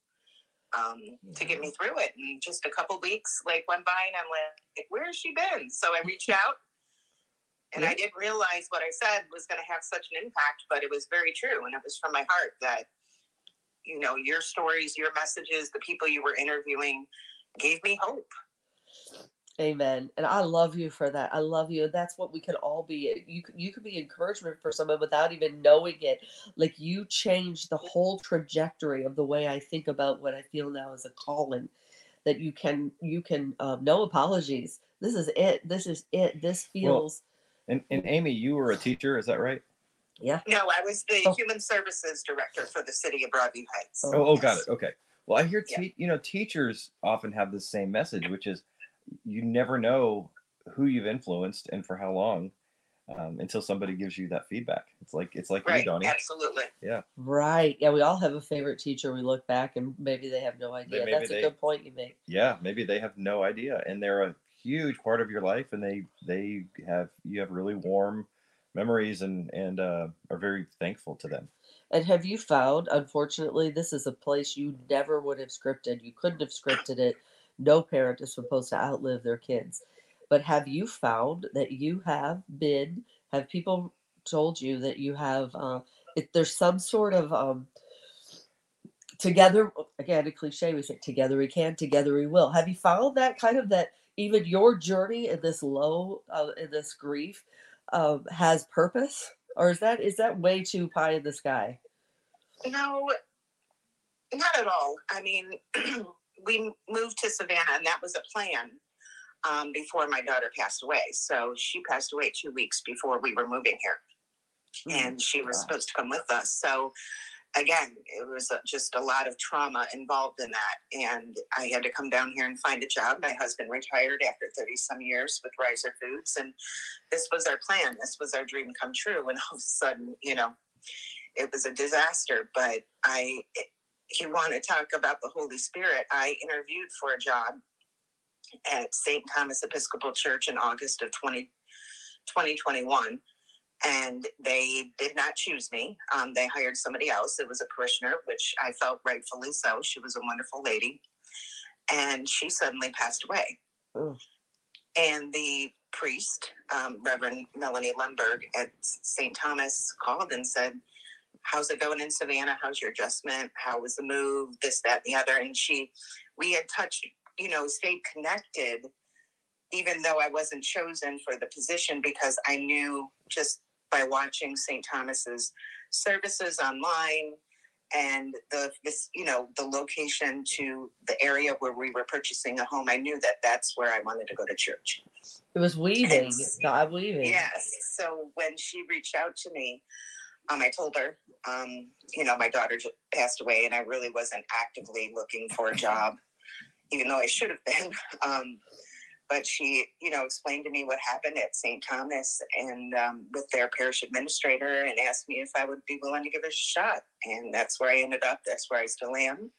Um, to get me through it, and just a couple weeks like went by, and I'm like, "Where has she been?" So I reached out, and I didn't realize what I said was going to have such an impact, but it was very true. And it was from my heart that, you know, your stories, your messages, the people you were interviewing gave me hope. Amen. And I love you for that. I love you. That's what we can all be. You c- you could be encouragement for someone without even knowing it. Like you changed the whole trajectory of the way I think about what I feel now as a calling. That you can you can um, no apologies. This is it. This is it. This Well, feels And, and Amy, you were a teacher, is that right? yeah. No, I was the Oh. human services director for the city of Broadview Heights. Oh, Oh, oh, got it. Okay. Well, I hear, Yeah. you know, teachers often have the same message, which is you never know who you've influenced and for how long um, until somebody gives you that feedback. It's like it's like you, Right, Donnie. absolutely. Yeah. Right. Yeah, we all have a favorite teacher. We look back and maybe they have no idea. maybe That's they- a good point you make. Yeah, maybe they have no idea, and they're a huge part of your life, and they they have you have really warm memories and and uh, are very thankful to them. And have you found, unfortunately, this is a place you never would have scripted. You couldn't have scripted it. No parent is supposed to outlive their kids. But have you found that you have been, have people told you that you have, uh, if there's some sort of, um, together, again, a cliche, we say together we can, together we will. Have you found that kind of that even your journey in this low, uh, in this grief, um, has purpose? or is that is that way too pie in the sky? No, not at all. I mean, we moved to Savannah, and that was a plan um, before my daughter passed away. So she passed away two weeks before we were moving here, Mm, and she was supposed to come with us. So again, it was just a lot of trauma involved in that, and I had to come down here and find a job. My husband retired after thirty some years with Riser Foods, and this was our plan. This was our dream come true. And all of a sudden, you know, it was a disaster. But I you want to talk about the Holy Spirit, I interviewed for a job at St. Thomas Episcopal Church in August of 20, 2021. And they did not choose me. Um, they hired somebody else. It was a parishioner, which I felt rightfully so. She was a wonderful lady. And she suddenly passed away. Oh. And the priest, um, Reverend Melanie Lemberg at St. Thomas, called and said, how's it going in Savannah? How's your adjustment? How was the move? This, that, and the other. And she, we had touched, you know, stayed connected, even though I wasn't chosen for the position because I knew just by watching St. Thomas's services online and the this you know the location to the area where we were purchasing a home i knew that that's where i wanted to go to church It was weaving, Yes. God weaving. Yes. So when she reached out to me, um, I told her, um, you know, my daughter just passed away, and I really wasn't actively looking for a job, even though I should have been. Um, but she, you know, explained to me what happened at St. Thomas and um, with their parish administrator, and asked me if I would be willing to give it a shot. And that's where I ended up. That's where I still am.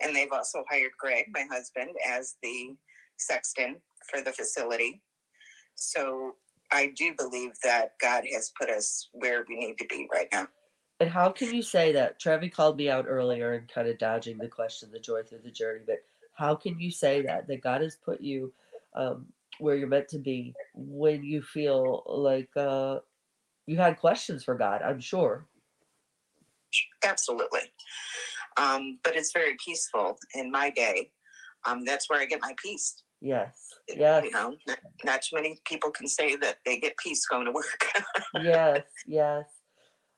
And they've also hired Greg, my husband, as the sexton for the facility. So I do believe that God has put us where we need to be right now. And how can you say that? Trevi called me out earlier and kind of dodging the question, the joy through the journey. But how can you say that that God has put you um, where you're meant to be when you feel like uh, you had questions for God? I'm sure. Absolutely. Um, but it's very peaceful in my day. Um, that's where I get my peace. Yes. You know, not, not too many people can say that they get peace going to work. yes. Yes.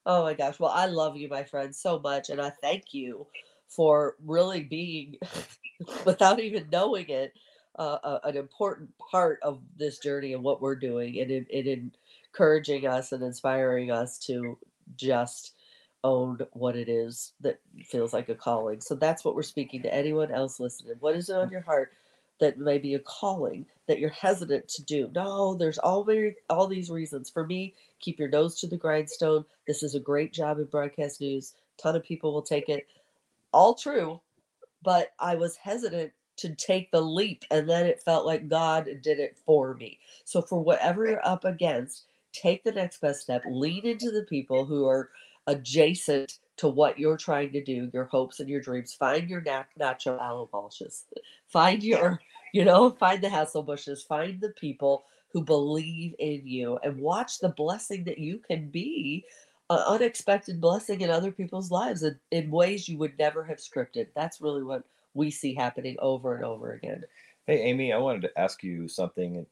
Oh my gosh. Well, I love you, my friend, so much, and I thank you for really being, without even knowing it, uh, a- an important part of this journey and what we're doing, and in encouraging us and inspiring us to just own what it is that feels like a calling. So that's what we're speaking to anyone else listening. What is it on your heart that may be a calling that you're hesitant to do? No, there's all very all these reasons. For me, keep your nose to the grindstone. This is a great job in broadcast news. ton of people will take it. All true, but I was hesitant to take the leap and then it felt like God did it for me. So for whatever you're up against, take the next best step. Lean into the people who are adjacent to what you're trying to do, your hopes and your dreams. Find your nat- natural aloe bulges. Find your, you know, find the hassle bushes. Find the people who believe in you and watch the blessing that you can be an unexpected blessing in other people's lives in, in ways you would never have scripted. That's really what we see happening over and over again. Hey, Amy, I wanted to ask you something. And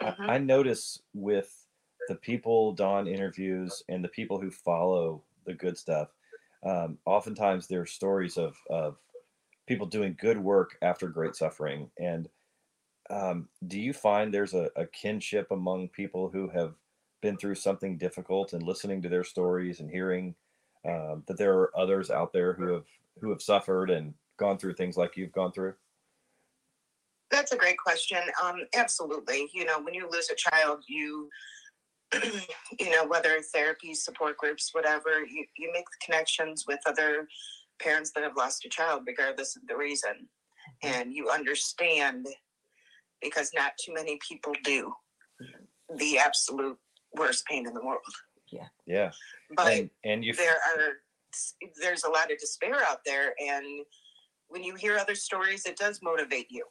I, Mhm. I notice with the people Dawn interviews and the people who follow the good stuff, um, oftentimes there are stories of, of people doing good work after great suffering. And um, do you find there's a, a kinship among people who have been through something difficult and listening to their stories and hearing um, that there are others out there who have who have suffered and gone through things like you've gone through? That's a great question. Um, absolutely. You know, when you lose a child, you, you know, whether therapy, support groups, whatever, you, you make connections with other parents that have lost a child, regardless of the reason. Mm-hmm. And you understand because not too many people do mm-hmm. the absolute worst pain in the world. Yeah. Yeah. But and, and you there are there's a lot of despair out there and when you hear other stories it does motivate you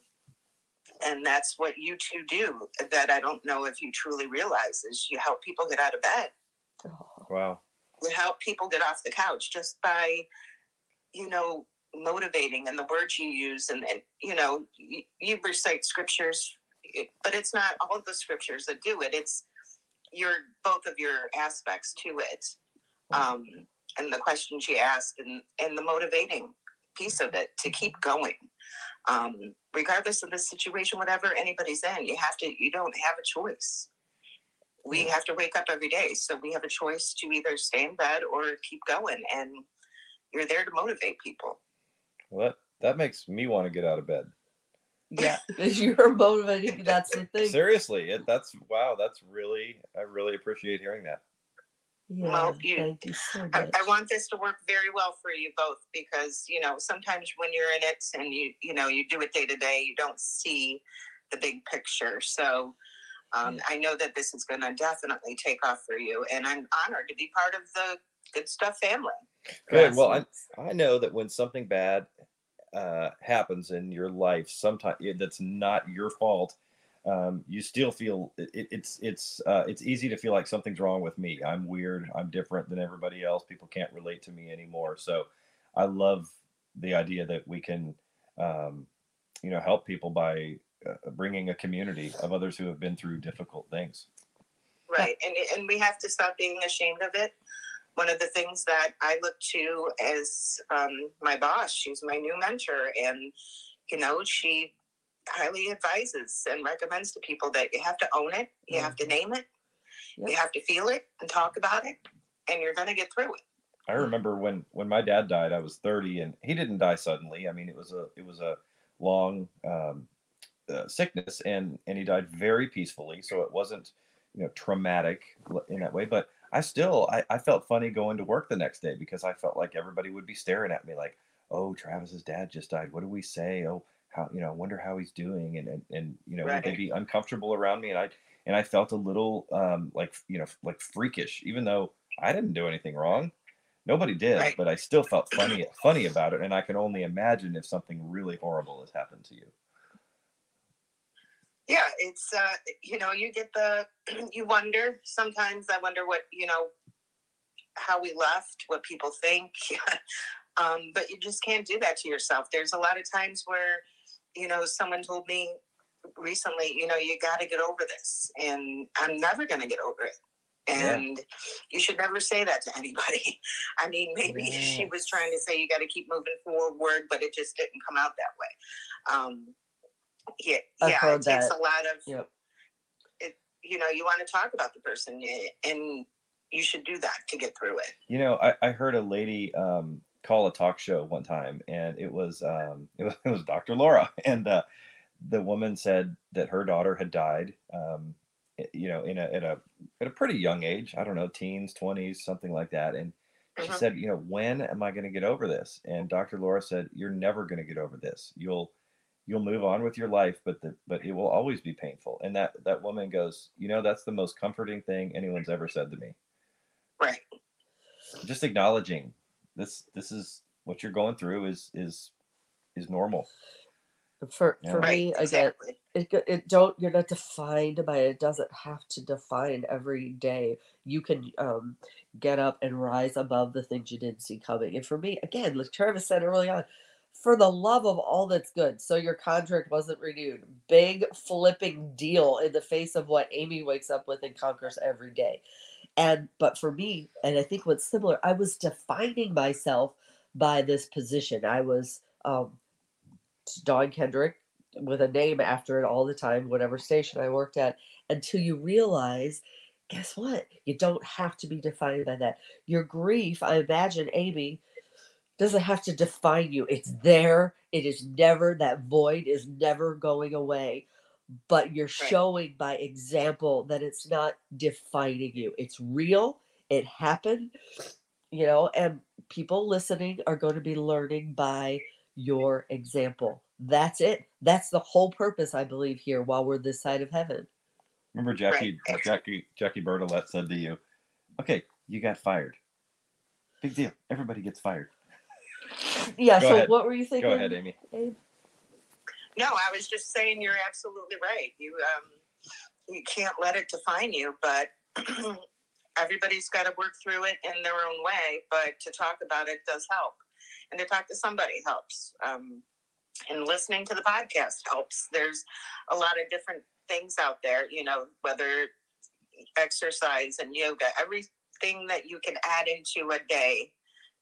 and that's what you two do that i don't know if you truly realize is you help people get out of bed. Oh, wow. you help people get off the couch just by you know motivating and the words you use and, and you know you, you recite scriptures but it's not all of the scriptures that do it it's your both of your aspects to it, um, and the questions you asked, and and the motivating piece of it to keep going, um, regardless of the situation, whatever anybody's in. You have to. You don't have a choice. We have to wake up every day, so we have a choice to either stay in bed or keep going, and you're there to motivate people. Well, that, that makes me want to get out of bed. Yeah, because you're motivating. That's the thing. Seriously, it, that's wow. That's really, I really appreciate hearing that. Yeah, Well, you- thank you so I. I want this to work very well for you both because you know sometimes when you're in it and you you know you do it day to day you don't see the big picture so um, i know that this is going to definitely take off for you and i'm honored to be part of the good stuff family Good. Well, I, I know that when something bad uh, happens in your life, sometimes that's not your fault. Um, you still feel it, it- it's it's uh, it's easy to feel like something's wrong with me. I'm weird. I'm different than everybody else. People can't relate to me anymore. So, I love the idea that we can, um, you know, help people by uh, bringing a community of others who have been through difficult things. right and, and we have to stop being ashamed of it one of the things that i look to as um, my boss she's my new mentor and you know she highly advises and recommends to people that you have to own it you have to name it you have to feel it and talk about it and you're going to get through it I remember when when my dad died, I was 30, and he didn't die suddenly. I mean, it was a it was a long um, uh, sickness, and and he died very peacefully. So it wasn't you know traumatic in that way. But I still I, I felt funny going to work the next day because I felt like everybody would be staring at me like, oh, Travis's dad just died. What do we say? Oh, how you know, wonder how he's doing, and and, and you know, would they Right. be uncomfortable around me? And I and I felt a little um, like you know like freakish, even though I didn't do anything wrong. Nobody did, Right. but I still felt funny funny about it, and I can only imagine if something really horrible has happened to you. yeah it's uh you know you get the you wonder sometimes i wonder what you know how we left what people think um but you just can't do that to yourself there's a lot of times where you know someone told me recently you know you got to get over this and i'm never going to get over it Yeah. and you should never say that to anybody i mean maybe she was trying to say you got to keep moving forward but it just didn't come out that way um yeah I've yeah it takes that. a lot of Yep. you know, you want to talk about the person and you should do that to get through it. You know, I, I heard a lady um, call a talk show one time, and it was um, it was, it was Dr. Laura, and uh, the woman said that her daughter had died. Um, you know, in a at a at a pretty young age, I don't know, teens, twenties, something like that, and she Mhm. said, you know, when am I going to get over this? And Dr. Laura said, you're never going to get over this. You'll you'll move on with your life, but the, but it will always be painful. And that that woman goes, you know, that's the most comforting thing anyone's ever said to me. Right. Just acknowledging this this is what you're going through is is is normal. For Yeah. for Right. me, again, Exactly. it, it don't you're not defined by it. It doesn't have to define every day. You can um get up and rise above the things you didn't see coming. And for me, again, like Travis said early on, for the love of all that's good. So your contract wasn't renewed. Big flipping deal in the face of what Amy wakes up with and conquers every day. And but for me, and I think what's similar, I was defining myself by this position. I was um Dawn Kendrick with a name after it all the time, whatever station I worked at, until you realize, guess what? You don't have to be defined by that. Your grief, I imagine, Amy, doesn't have to define you. It's there. It is never, that void is never going away. But you're showing by example that it's not defining you. It's real. It happened, you know, and people listening are going to be learning by your example. That's it. That's the whole purpose, I believe, here while we're this side of heaven. Remember Jackie Right. Jackie uh, Jackie Bertolet said to you, "Okay, you got fired. Big deal. Everybody gets fired." Yeah. Go so ahead. what were you thinking? Go ahead, Amy. Abe? No, I was just saying you're absolutely right. You um you can't let it define you, but everybody's got to work through it in their own way. But to talk about it does help, and to talk to somebody helps. Um, and listening to the podcast helps. There's a lot of different things out there, you know, whether exercise and yoga, everything that you can add into a day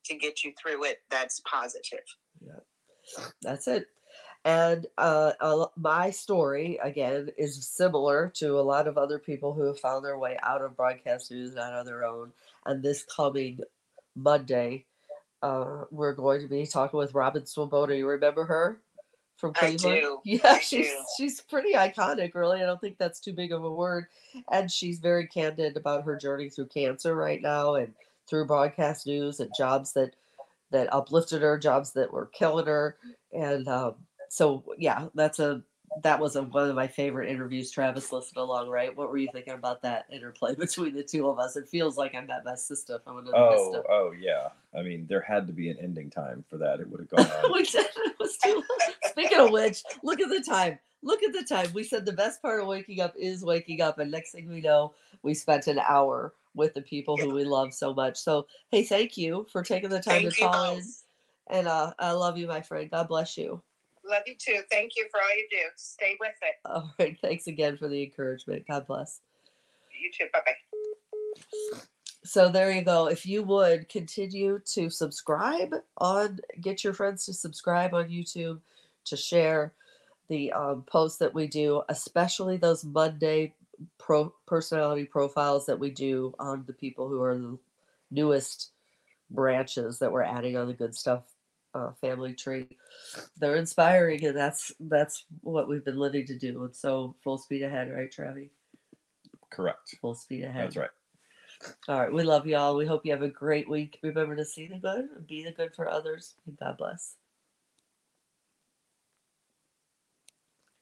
to get you through it that's positive. Yeah. That's it. And uh, lo- my story again is similar to a lot of other people who have found their way out of broadcast news and on their own. And this coming Monday, uh, we're going to be talking with Robin Svoboda. You remember her from I Cleveland? do. Yeah, I she's do. she's pretty iconic, really. I don't think that's too big of a word. And she's very candid about her journey through cancer right now and through broadcast news and jobs that that uplifted her, jobs that were killing her, and um, so yeah, that's a that was a, one of my favorite interviews. Travis listened along, right? What were you thinking about that interplay between the two of us? It feels like I met my sister from another Oh, mister. oh yeah. I mean, there had to be an ending time for that. It would have gone on. we did. It was too. Speaking of which, look at the time. Look at the time. We said the best part of waking up is waking up, and next thing we know, we spent an hour with the people who we love so much. So, hey, thank you for taking the time Thank to call in. And uh, I love you, my friend. God bless you. Love you too. Thank you for all you do. Stay with it. All right. Thanks again for the encouragement. God bless. You too. Bye bye. So there you go. If you would continue to subscribe on, get your friends to subscribe on YouTube, to share the um, posts that we do, especially those Monday pro personality profiles that we do on the people who are the newest branches that we're adding on the good stuff uh, family tree. They're inspiring, and that's that's what we've been living to do. And so full speed ahead, right, Travi? Correct. Full speed ahead. That's right. All right. We love y'all. We hope you have a great week. Remember to see the good and be the good for others. And God bless.